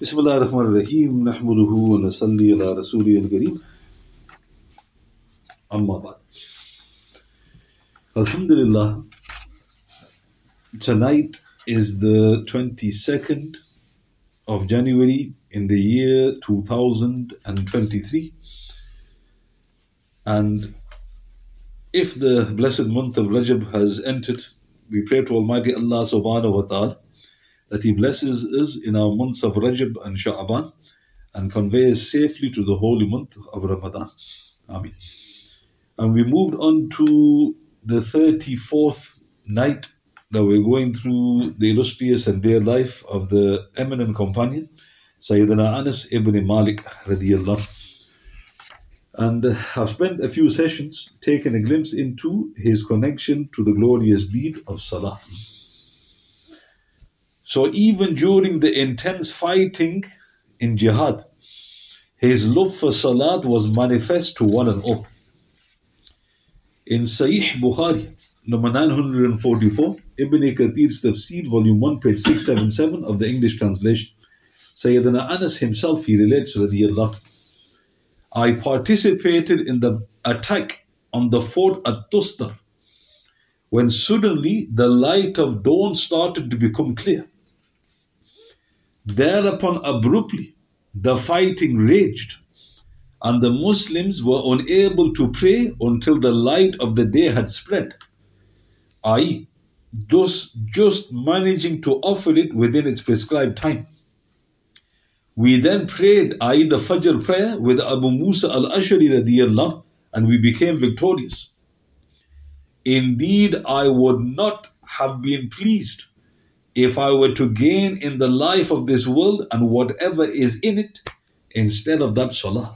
بسم الله الرحمن الرحيم نحمده ونصلي على رسوله الكريم أما بعد Alhamdulillah tonight is the 22nd of January in the year 2023 and if the blessed month of Rajab has entered we pray to Almighty Allah subhanahu wa ta'ala that He blesses us in our months of Rajab and Sha'aban and conveys safely to the holy month of Ramadan. Ameen. And we moved on to the 34th night that we're going through the illustrious and dear life of the eminent companion, Sayyidina Anas ibn Malik radiallahu. And I've spent a few sessions taking a glimpse into his connection to the glorious deed of Salah. So even during the intense fighting in jihad, his love for salat was manifest to one and all. In Sahih Bukhari, number 944, Ibn Kathir's Tafsir, volume 1, page 677 of the English translation, Sayyidina Anas himself, he relates, radiyallahu, I participated in the attack on the fort at Tustar when suddenly the light of dawn started to become clear. Thereupon, abruptly, the fighting raged, and the Muslims were unable to pray until the light of the day had spread, i.e., thus just managing to offer it within its prescribed time. We then prayed, i.e., the Fajr prayer with Abu Musa al Ashari and we became victorious. Indeed, I would not have been pleased if I were to gain in the life of this world and whatever is in it instead of that salah.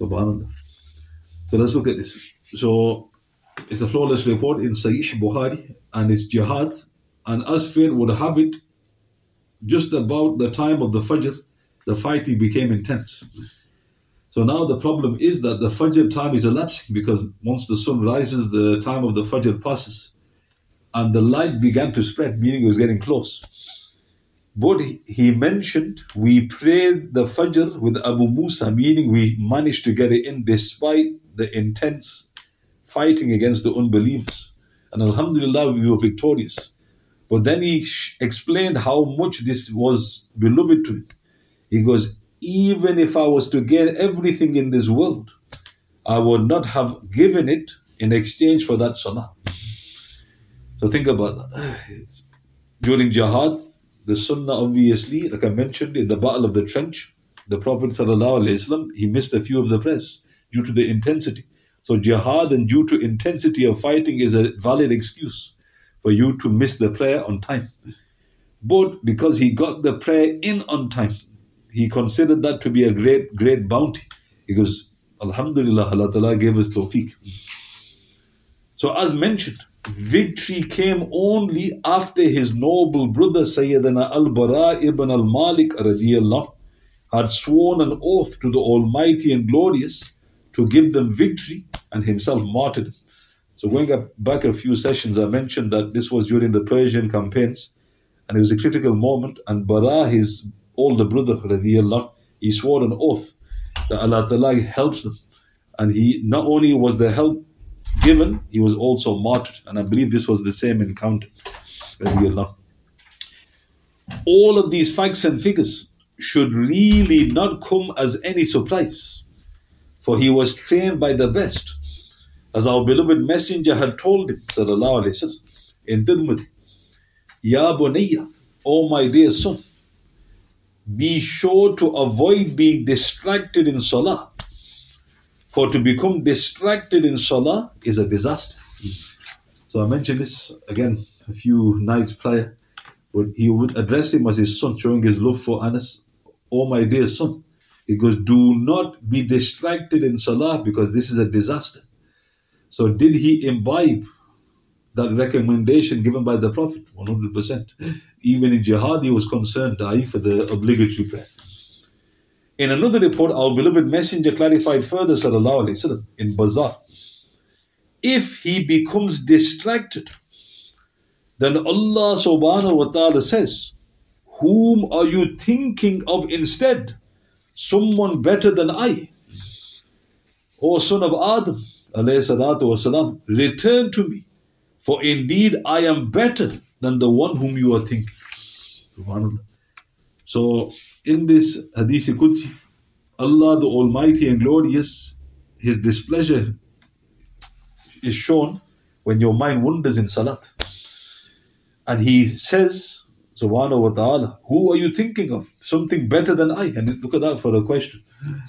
Subhanallah. So let's look at this. So it's a flawless report in Sahih Bukhari and it's jihad. And Asfir would have it just about the time of the Fajr, the fighting became intense. So now the problem is that the Fajr time is elapsing because once the sun rises, the time of the Fajr passes and the light began to spread, meaning it was getting close. But he mentioned we prayed the Fajr with Abu Musa, meaning we managed to get it in despite the intense fighting against the unbelievers. And Alhamdulillah, we were victorious. But then he explained how much this was beloved to him. He goes, Even if I was to get everything in this world, I would not have given it in exchange for that salah. So think about that. During jihad, the sunnah obviously, like I mentioned in the battle of the trench, the Prophet he missed a few of the prayers due to the intensity. So jihad and due to intensity of fighting is a valid excuse for you to miss the prayer on time. But because he got the prayer in on time, he considered that to be a great, great bounty. Goes, Alhamdulillah, Allah Ta'ala gave us tawfiq. So as mentioned, victory came only after his noble brother Sayyidina Al-Bara ibn al-Malik had sworn an oath to the Almighty and Glorious to give them victory and himself martyrdom. So going back a few sessions, I mentioned that this was during the Persian campaigns and it was a critical moment and Bara, his older brother he swore an oath that Allah Ta'ala helps them. And he not only was the help given, he was also martyred. And I believe this was the same encounter. All of these facts and figures should really not come as any surprise, for he was trained by the best, as our beloved messenger had told him, in Tirmidhi, Ya bunayya, O my dear son, be sure to avoid being distracted in salah for to become distracted in salah is a disaster. So I mentioned this again a few nights prior, but he would address him as his son, showing his love for Anas. Oh, my dear son. He goes, Do not be distracted in salah because this is a disaster. So, did he imbibe that recommendation given by the Prophet? 100%. Even in jihad, he was concerned i.e., for the obligatory prayer. In another report, our beloved messenger clarified further, sallallahu alaihi wasallam, in Bazzar. If he becomes distracted, then Allah subhanahu wa ta'ala says, Whom are you thinking of instead? Someone better than I. O son of Adam, alayhi salatu wasalam, return to me, for indeed I am better than the one whom you are thinking. So, in this Hadith Qudsi, Allah the Almighty and Glorious, His displeasure is shown when your mind wanders in Salat. And He says, Subhanahu wa ta'ala, who are you thinking of? Something better than I. And look at that for a question.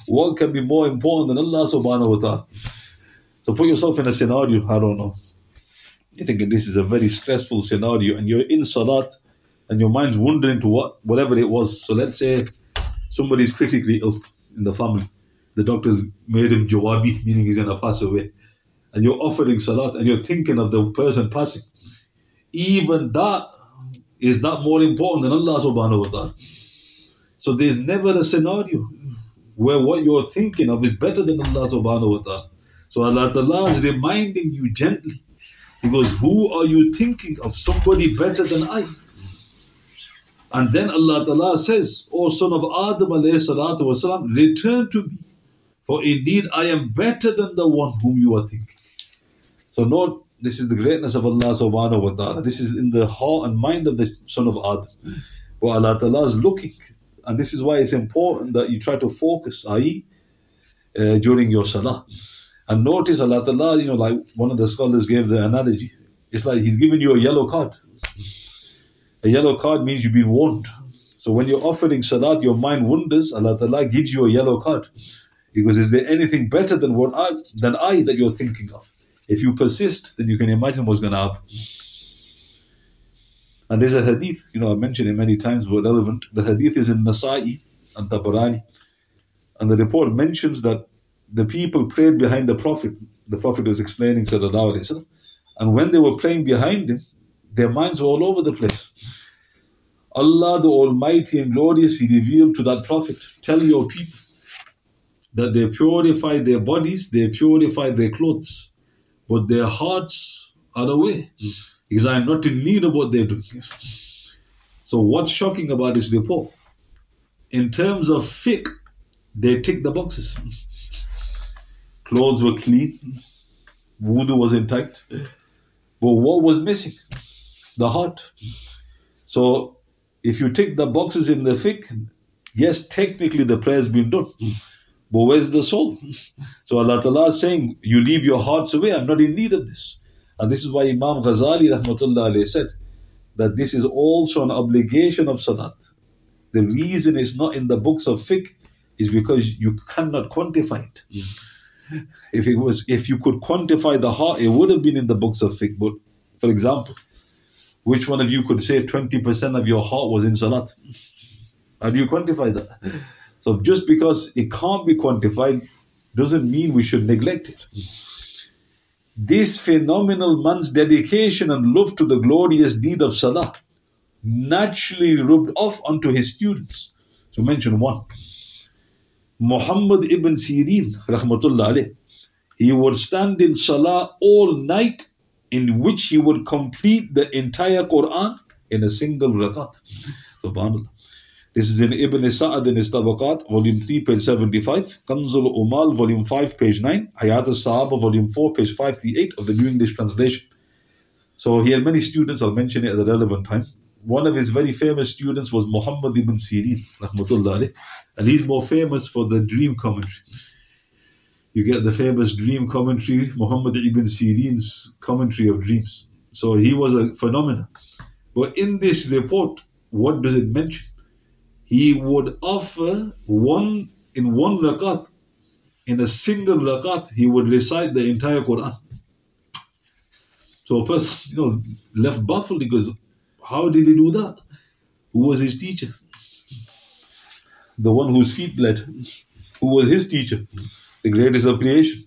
What can be more important than Allah subhanahu wa ta'ala? So put yourself in a scenario, I don't know. You think this is a very stressful scenario and you're in Salat and your mind's wandering to what whatever it was. So let's say somebody's critically ill in the family. The doctors made him jawabi, meaning he's gonna pass away. And you're offering salat and you're thinking of the person passing. Even that is not more important than Allah subhanahu wa ta'ala. So there's never a scenario where what you're thinking of is better than Allah subhanahu wa ta'ala. So Allah Ta'ala is reminding you gently. He goes, Who are you thinking of? Somebody better than I. And then Allah Ta'ala says, O son of Adam wasalam, return to me. For indeed I am better than the one whom you are thinking. So note, this is the greatness of Allah subhanahu wa ta'ala. This is in the heart and mind of the son of Adam. Where Allah Ta'ala is looking. And this is why it's important that you try to focus, i.e., uh, during your salah. And notice Allah Ta'ala, you know, like one of the scholars gave the analogy. It's like He's giving you a yellow card. A yellow card means you've been warned. So when you're offering salat, your mind wanders, Allah Ta'ala gives you a yellow card. Because is there anything better than what I than I that you're thinking of? If you persist, then you can imagine what's gonna happen. And there's a hadith, you know, I mentioned it many times, but relevant. The hadith is in Nasa'i and Tabarani. And the report mentions that the people prayed behind the Prophet. The Prophet was explaining, Sallallahu Alaihi Wasallam. And when they were praying behind him, their minds were all over the place. Allah the Almighty and Glorious, He revealed to that Prophet, Tell your people that they purify their bodies, they purify their clothes, but their hearts are away. Because I am not in need of what they're doing. So, what's shocking about this report? In terms of fiqh, they tick the boxes. Clothes were clean, wudu was intact, but what was missing? The heart. So if you tick the boxes in the fiqh, yes, technically the prayer has been done. But where's the soul? So Allah Ta'ala is saying, You leave your hearts away, I'm not in need of this. And this is why Imam Ghazali rahmatullah said that this is also an obligation of salat. The reason it's not in the books of fiqh is because you cannot quantify it. Mm. If it was if you could quantify the heart, it would have been in the books of fiqh. But for example, which one of you could say 20% of your heart was in salat? How do you quantify that? So just because it can't be quantified doesn't mean we should neglect it. This phenomenal man's dedication and love to the glorious deed of salah naturally rubbed off onto his students. So mention one. Muhammad ibn Sirin, rahmatullah alayh, he would stand in salah all night in which he would complete the entire Quran in a single rakat. Subhanallah. This is in Ibn Sa'ad in his Tabaqat, volume 3, page 75, Kanzul Ummal, volume 5, page 9, Hayat al-Sahaba, volume 4, page 58 of the New English translation. So he had many students, I'll mention it at the relevant time. One of his very famous students was Muhammad ibn Sirin, and he's more famous for the dream commentary you get the famous dream commentary, Muhammad ibn Sirin's commentary of dreams. So he was a phenomenon. But in this report, what does it mention? He would offer one in one rakat, in a single rakat, he would recite the entire Quran. So a person, you know, left baffled because how did he do that? Who was his teacher? The one whose feet bled. Who was his teacher? The greatest of creation.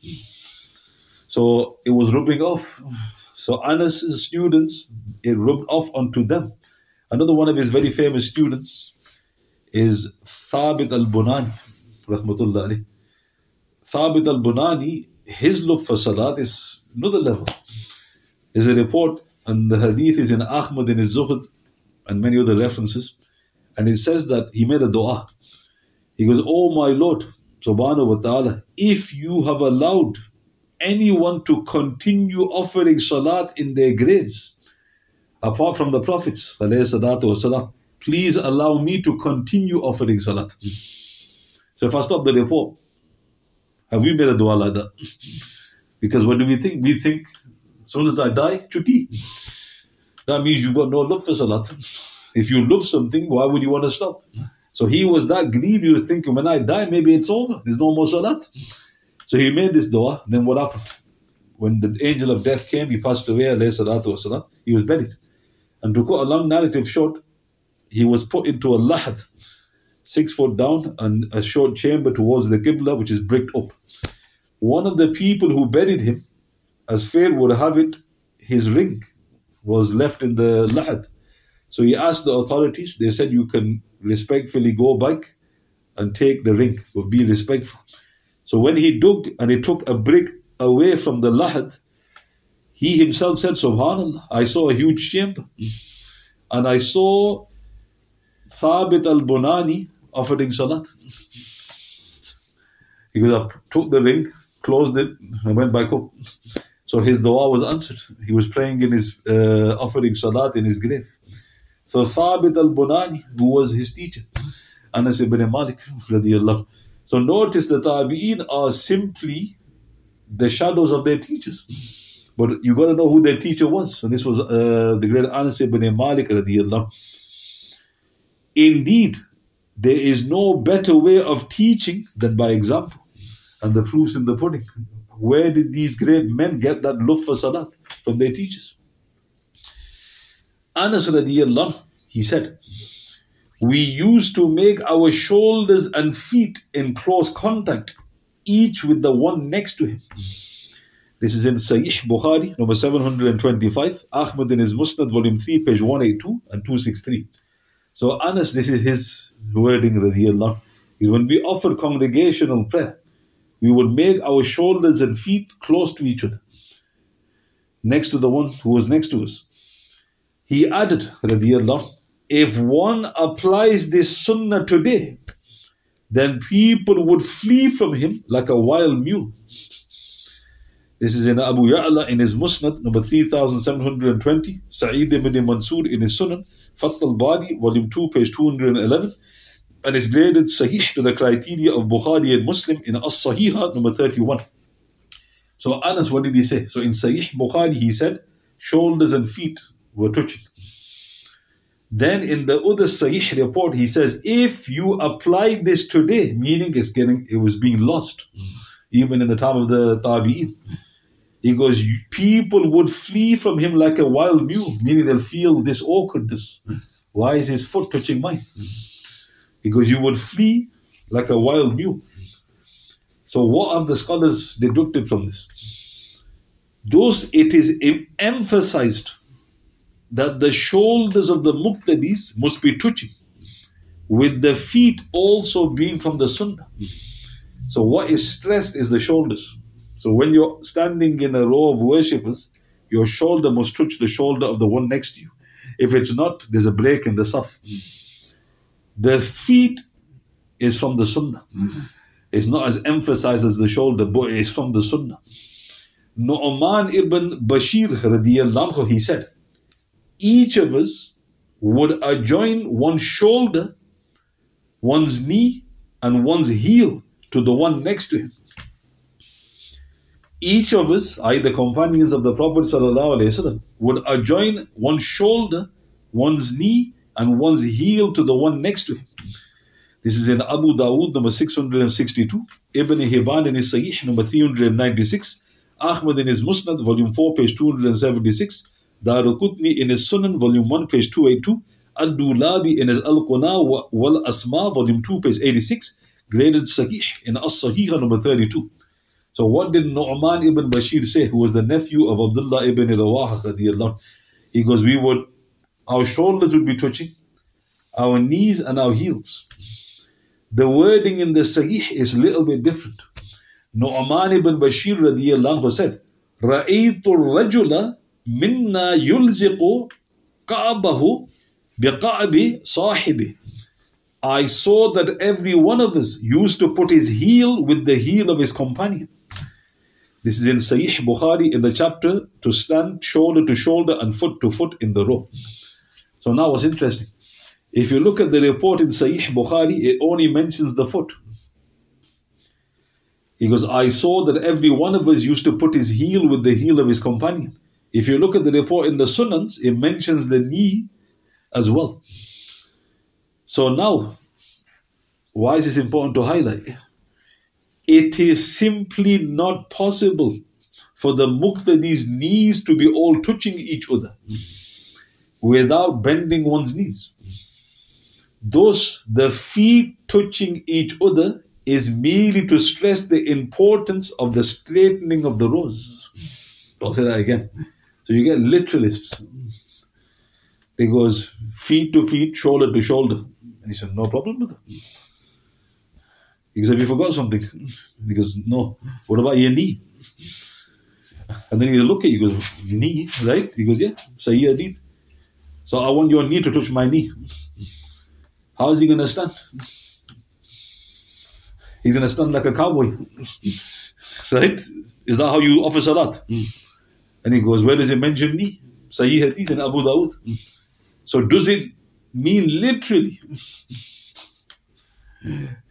So it was rubbing off. So Anas's students, it rubbed off onto them. Another one of his very famous students is Thabit al-Bunani, rahmatullah alayhi. Thabit al-Bunani, his love for salat is another level. There's a report, and the hadith is in Ahmad in his Zuhd and many other references. And it says that he made a dua. He goes, Oh my Lord, subhanahu wa ta'ala, if you have allowed anyone to continue offering salat in their graves, apart from the prophets, wasalam, please allow me to continue offering salat. So if I stop the report, have we made a dua like that? Because what do we think? We think, as soon as I die, chuti. That means you've got no love for salat. If you love something, why would you want to stop? So he was that grieved, he was thinking, when I die, maybe it's over. There's no more salat. So he made this dua. Then what happened? When the angel of death came, he passed away, wasalam, he was buried. And to cut a long narrative short, he was put into a lahad, six foot down, and a short chamber towards the Qibla, which is bricked up. One of the people who buried him, as fate would have it, his ring was left in the lahad. So he asked the authorities, they said, You can respectfully go back and take the ring, but be respectful. So when he dug and he took a brick away from the lahad, he himself said, Subhanallah, I saw a huge chamber. And I saw Thabit al Bunani offering salat. He goes up, took the ring, closed it, and went back up. So his dua was answered. He was praying in his, uh, offering salat in his grave. So Thabit al Bunani, who was his teacher, Anas ibn Malik. So notice the Tabi'een are simply the shadows of their teachers. But you got to know who their teacher was. And this was uh, the great Anas ibn Malik. Indeed, there is no better way of teaching than by example. And the proof's in the pudding. Where did these great men get that love for salat? From their teachers. Anas radiallahu, he said, we used to make our shoulders and feet in close contact, each with the one next to him. This is in Sahih Bukhari, number 725, Ahmad in his Musnad, volume 3, page 182 and 263. So Anas, this is his wording, radiallahu. Is when we offer congregational prayer, we would make our shoulders and feet close to each other, next to the one who was next to us. He added, radiallahu, if one applies this sunnah today, then people would flee from him like a wild mule. This is in Abu Ya'la in his Musnad, number 3720, Sa'id ibn Mansur in his Sunan, Fath al-Bari, volume 2, page 211, and is graded Sahih to the criteria of Bukhari and Muslim in As-Sahiha, number 31. So Anas, what did he say? So in Sahih Bukhari, he said, shoulders and feet were touching. Then in the other Sahih report, he says, if you apply this today, meaning it's getting, it was being lost, even in the time of the Tabi'in. He goes, people would flee from him like a wild mule, meaning they'll feel this awkwardness. Why is his foot touching mine? He goes, you would flee like a wild mule. So, what have the scholars deducted from this? Those it is emphasized that the shoulders of the muqtadis must be touching, with the feet also being from the sunnah. So, what is stressed is the shoulders. So, when you're standing in a row of worshippers, your shoulder must touch the shoulder of the one next to you. If it's not, there's a break in the saf. The feet is from the sunnah. It's not as emphasized as the shoulder, but it's from the sunnah. Nu'man ibn Bashir radiallahu he said, each of us would adjoin one shoulder, one's knee, and one's heel to the one next to him. Each of us, i.e., the companions of the Prophet ﷺ, would adjoin one shoulder, one's knee, and one's heel to the one next to him. This is in Abu Dawood, number 662, Ibn Hibban in his Sahih, number 396, Ahmad in his Musnad, volume 4, page 276, Daraqutni in his Sunan, volume 1, page 282, Al Dulabi in his Al-Kuna wal Asma, volume 2, page 86, graded Sahih in As Sahihah number 32. So what did Nu'man ibn Bashir say, who was the nephew of Abdullah ibn Rawaha He goes, we would, our shoulders would be touching, our knees and our heels. The wording in the Sahih is a little bit different. Nu'man ibn Bashir radiallahu anhu said, رَأَيْتُ الرَّجُلَ مِنَّا يُلْزِقُ قَعْبَهُ بِقَعْبِ صَاحِبِهِ I saw that every one of us used to put his heel with the heel of his companion. This is in Sahih Bukhari in the chapter to stand shoulder to shoulder and foot to foot in the row. So now what's interesting? If you look at the report in Sahih Bukhari, it only mentions the foot. He goes, I saw that every one of us used to put his heel with the heel of his companion. If you look at the report in the Sunans, it mentions the knee as well. So now, why is this important to highlight? It is simply not possible for the muqtadi's knees to be all touching each other without bending one's knees. Thus, the feet touching each other is merely to stress the importance of the straightening of the rows. I'll say that again. So you get literalists. They goes feet to feet, shoulder to shoulder. And he said, no problem with it. He goes, have you forgot something? He goes, no. What about your knee? And then he look at you, he goes, knee, right? He goes, yeah, Sahih Hadith. So I want your knee to touch my knee. How is he going to stand? He's going to stand like a cowboy. right? Is that how you offer salat? Hmm. And he goes, where does it mention knee? Sahih Hadith and Abu Dawud. So does it mean literally?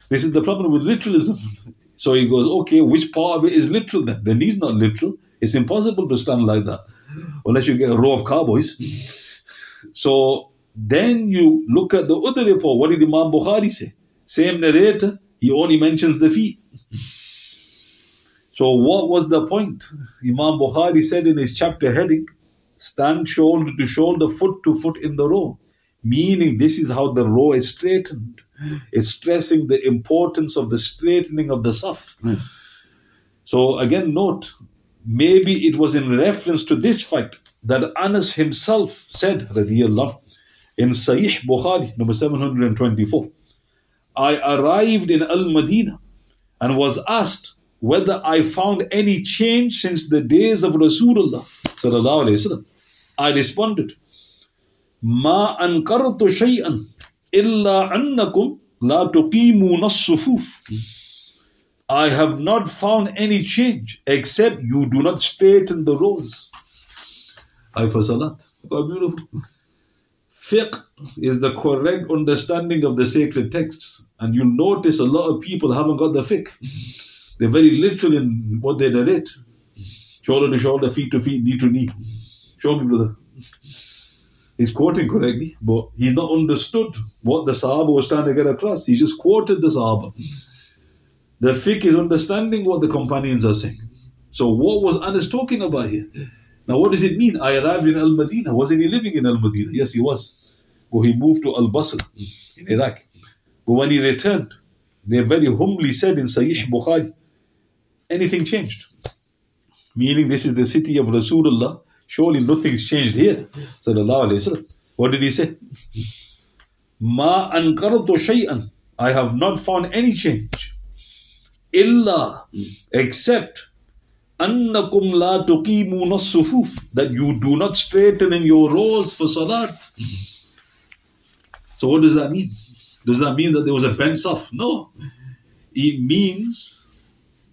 This is the problem with literalism. So he goes, okay, which part of it is literal then? The knee's not literal. It's impossible to stand like that unless you get a row of cowboys. So then you look at the other report. What did Imam Bukhari say? Same narrator, he only mentions the feet. So what was the point? Imam Bukhari said in his chapter heading, stand shoulder to shoulder, foot to foot in the row. Meaning this is how the row is straightened. It's stressing the importance of the straightening of the saf. Hmm. So again, note, maybe it was in reference to this fact that Anas himself said, radiyallahu, in Sahih Bukhari, number 724, I arrived in Al Madinah and was asked whether I found any change since the days of Rasulullah. Sallallahu Alaihi Wasallam. I responded, ما أنكرت شيئا إلا أنكم لا تقيمون الصفوف I have not found any change except you do not straighten the rows. I for salat. Quite beautiful. Fiqh is the correct understanding of the sacred texts. And you'll notice a lot of people haven't got the fiqh. They're very literal in what they narrate. Shoulder to shoulder, feet to feet, knee to knee. Show me, brother. He's quoting correctly, but he's not understood what the Sahaba was trying to get across. He just quoted the Sahaba. The fiqh is understanding what the companions are saying. So what was Anas talking about here? Now what does it mean? I arrived in Al Madinah. Wasn't he living in Al Madinah? Yes, he was. But he moved to Al Basra in Iraq. But when he returned, they very humbly said in Sahih Bukhari, anything changed? Meaning this is the city of Rasulullah. Surely nothing's changed here. What did he say? Ma ankartu shay'an. I have not found any change. Illa except annakum la tuqimuna sufuf that you do not straighten in your rows for salat. So what does that mean? Does that mean that there was a bent saf? No. It means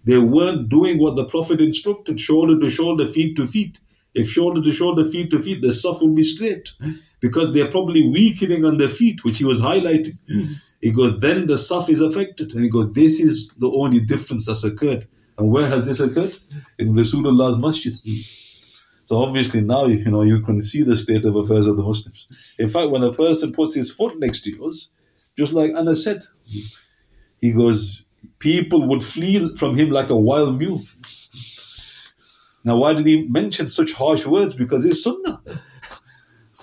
they weren't doing what the Prophet instructed, shoulder to shoulder, feet to feet. If shoulder to shoulder, feet to feet, the saf will be straight. Because they're probably weakening on their feet, which he was highlighting. He goes, then the saf is affected. And he goes, this is the only difference that's occurred. And where has this occurred? In Rasulullah's masjid. So obviously now you know you can see the state of affairs of the Muslims. In fact, when a person puts his foot next to yours, just like Anas said, he goes, people would flee from him like a wild mule. Now, why did he mention such harsh words? Because it's sunnah.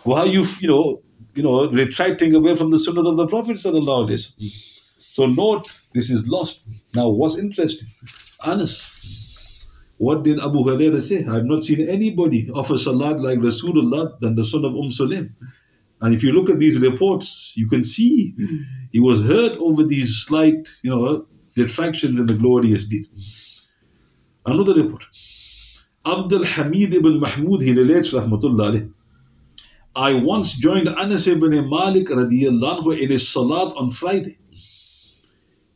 Why are you, you know, you know, retracting away from the sunnah of the Prophet sallallahu alaihi? So note, this is lost. Now, what's interesting? Anas. What did Abu Hurairah say? I have not seen anybody offer salat like Rasulullah than the son of Umm Sulaim. And if you look at these reports, you can see he was hurt over these slight, you know, detractions in the glorious deed. Another report. Abdul Hamid ibn Mahmud, he relates, Rahmatullah alayh. I once joined Anas ibn Malik radiallahu in his salat on Friday.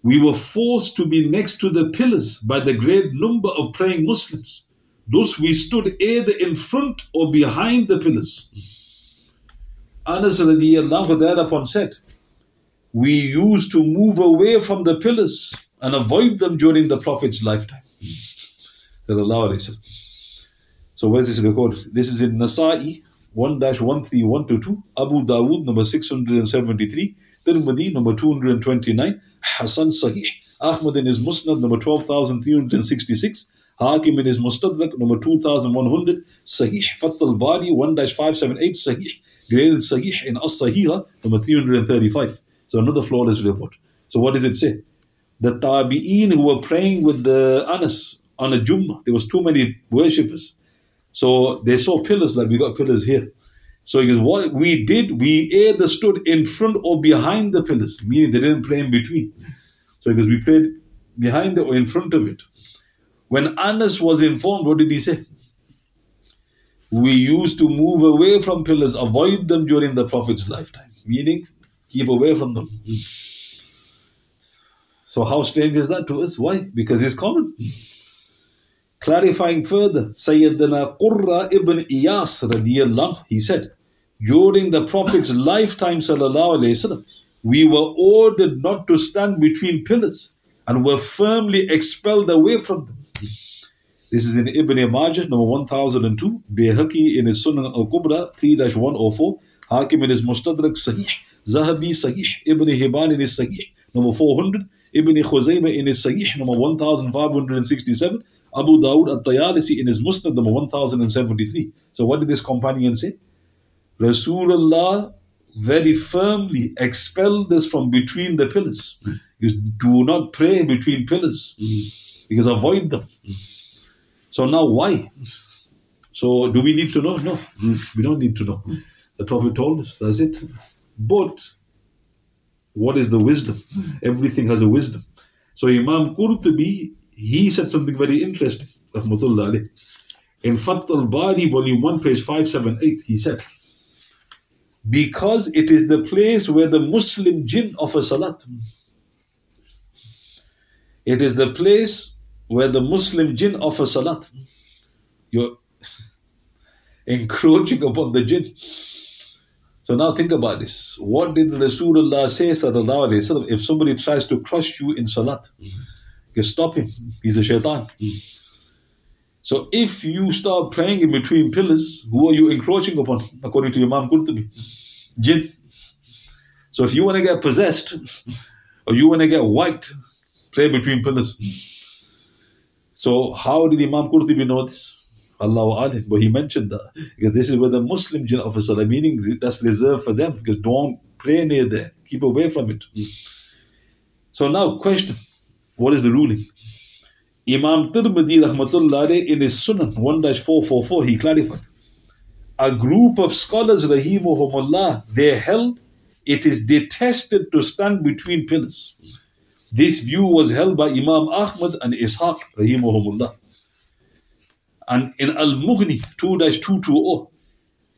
We were forced to be next to the pillars by the great number of praying Muslims. Thus we stood either in front or behind the pillars. Anas thereupon said, We used to move away from the pillars and avoid them during the Prophet's lifetime. So where's this recorded? This is in Nasa'i 1-13122, Abu Dawood number 673, Tirmidhi number 229, Hasan Sahih, Ahmad in his Musnad number 12366, Hakim in his Mustadrak number 2100, Sahih Fath al-Bari 1-578, Sahih, graded Sahih in As-Sahiha number 335. So another flawless report. So what does it say? The Tabi'een who were praying with the Anas on a Jummah, there was too many worshippers. So they saw pillars like we got pillars here. So goes, what we did, we either stood in front or behind the pillars, meaning they didn't pray in between. So goes, we prayed behind it or in front of it. When Anas was informed, what did he say? We used to move away from pillars, avoid them during the Prophet's lifetime, meaning keep away from them. So how strange is that to us? Why? Because it's common. Clarifying further, Sayyidina Qurra ibn Iyas radiallahu, he said, during the Prophet's lifetime, sallallahu alayhi wasallam, we were ordered not to stand between pillars and were firmly expelled away from them. This is in Ibn Majah, number 1002, Bayhaqi in his Sunan al-Kubra, 3-104, Hakim in his Mustadrak Sahih, Zahabi Sahih, Ibn Hibban in his Sahih, number 400, Ibn Khuzaymah in his Sahih, number 1567, Abu Dawud at-Tayalisi in his Musnad number 1073. So what did this companion say? Rasulullah very firmly expelled us from between the pillars. Because do not pray between pillars. Because avoid them. So now why? So do we need to know? No, we don't need to know. The Prophet told us, that's it. But what is the wisdom? Everything has a wisdom. So Imam Qurtubi he said something very interesting. In Fath al Bari, volume 1, page 578, he said, Because it is the place where the Muslim jinn offer salat. It is the place where the Muslim jinn offer salat. You're encroaching upon the jinn. So now think about this. What did Rasulullah say, sallallahu alayhi wasallam, if somebody tries to crush you in salat? Mm-hmm. You stop him. He's a shaitan. So if you start praying in between pillars, who are you encroaching upon? According to Imam Qurtubi. Jinn. So if you want to get possessed, or you want to get wiped, pray between pillars. So how did Imam Qurtubi know this? Allah alim. But he mentioned that. Because this is where the Muslim jinn officer, meaning that's reserved for them. Because don't pray near there. Keep away from it. So now question. What is the ruling? Imam Tirmidhi rahmatullah in his Sunan 1-444 he clarified. A group of scholars rahimahumullah they held it is detested to stand between pillars. This view was held by Imam Ahmad and Ishaq rahimahumullah. And in Al-Mughni 2-220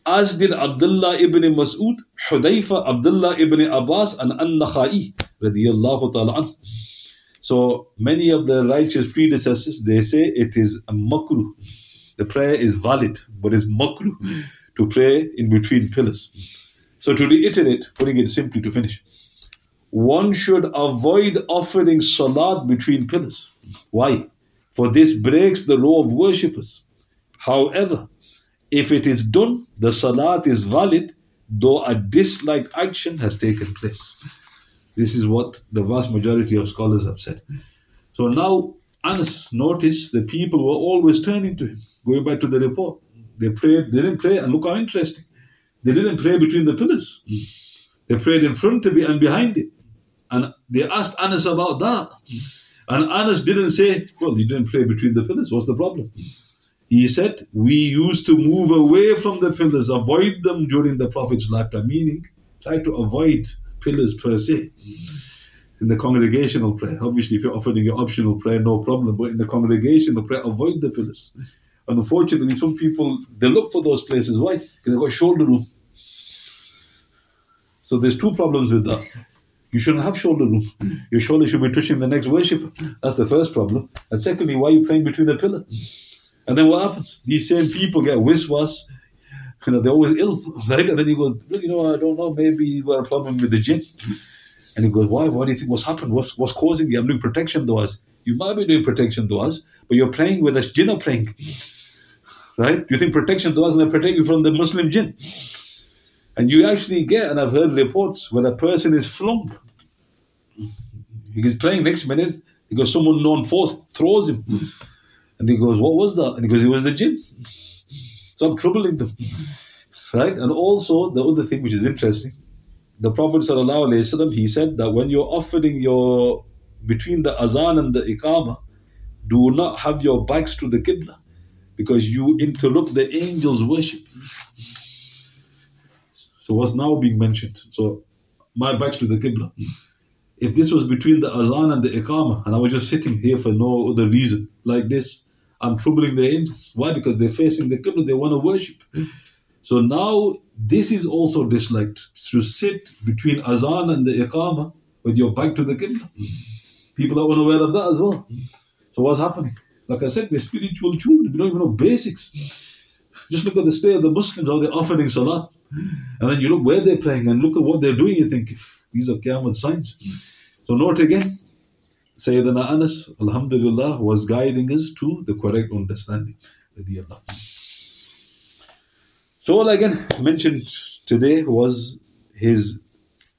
as did Abdullah ibn Mas'ud, Hudayfa, Abdullah ibn Abbas and ta'ala anhu. So many of the righteous predecessors they say it is a makruh. The prayer is valid, but it's makruh to pray in between pillars. So to reiterate, putting it simply to finish, one should avoid offering salat between pillars. Why? For this breaks the law of worshippers. However, if it is done, the salat is valid, though a disliked action has taken place. This is what the vast majority of scholars have said. So now Anas noticed the people were always turning to him. Going back to the report, they prayed, they didn't pray, and look how interesting. They didn't pray between the pillars. They prayed in front of it and behind it. And they asked Anas about that. And Anas didn't say, Well, you didn't pray between the pillars. What's the problem? He said, We used to move away from the pillars, avoid them during the Prophet's lifetime, meaning try to avoid pillars per se. In the congregational prayer, obviously, if you're offering your optional prayer, no problem. But in the congregational prayer, avoid the pillars. And unfortunately, some people they look for those places. Why? Because they've got shoulder room. So there's two problems with that. You shouldn't have shoulder room. Your shoulder should be touching the next worshipper. That's the first problem. And secondly, why are you praying between the pillar? And then what happens? These same people get wiswas. You know, they're always ill, right? And then he goes, well, you know, I don't know, maybe got a problem with the jinn. And he goes, why? What do you think? What's happened? What's, what's causing you? I'm doing protection du'as. You might be doing protection du'as, but you're playing with a jinn playing. Right? Do you think protection du'as going to protect you from the Muslim jinn? And you actually get, and I've heard reports when a person is flung. He's playing next minute, goes, someone non force throws him. And he goes, What was that? And he goes, It was the jinn. So I'm troubling them. Right? And also the other thing which is interesting, the Prophet ﷺ, he said that when you're offering your between the azan and the iqamah, do not have your backs to the qibla because you interrupt the angels' worship. So what's now being mentioned? So my back to the qibla. If this was between the azan and the iqamah, and I was just sitting here for no other reason like this, I'm troubling the angels. Why? Because they're facing the qibla, they want to worship. So now this is also disliked to sit between azan and the iqamah with your back to the qibla. People are unaware of that as well. So what's happening? Like I said, we're spiritual children. We don't even know basics. Just look at the state of the Muslims, how they're offering salat. And then you look where they're praying and look at what they're doing, you think, these are Qiyamah signs. So note again, Sayyidina Anas, Alhamdulillah, was guiding us to the correct understanding. So all again mentioned today was his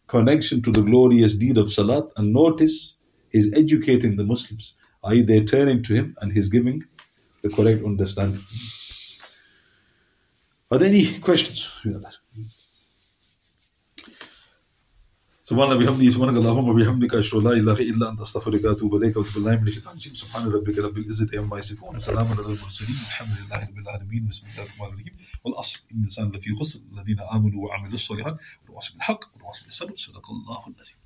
connection to the glorious deed of Salat and notice he's educating the Muslims, i.e. they're turning to him and he's giving the correct understanding. Are there any questions? سبحان الله بحمده سبحانك اللهم وبحمدك أشهد أن لا إله إلا أنت أستغفرك وأتوب إليك وأتوب بالله من الشيطان الرجيم سبحان ربك رب العزة عما يصفون. وسلام على المرسلين الحمد لله رب العالمين بسم الله الرحمن الرحيم. والأصل إن الإنسان لفي خسر الذين آمنوا وعملوا الصالحات وتواصوا بالحق وتواصوا بالصبر صدق الله العظيم.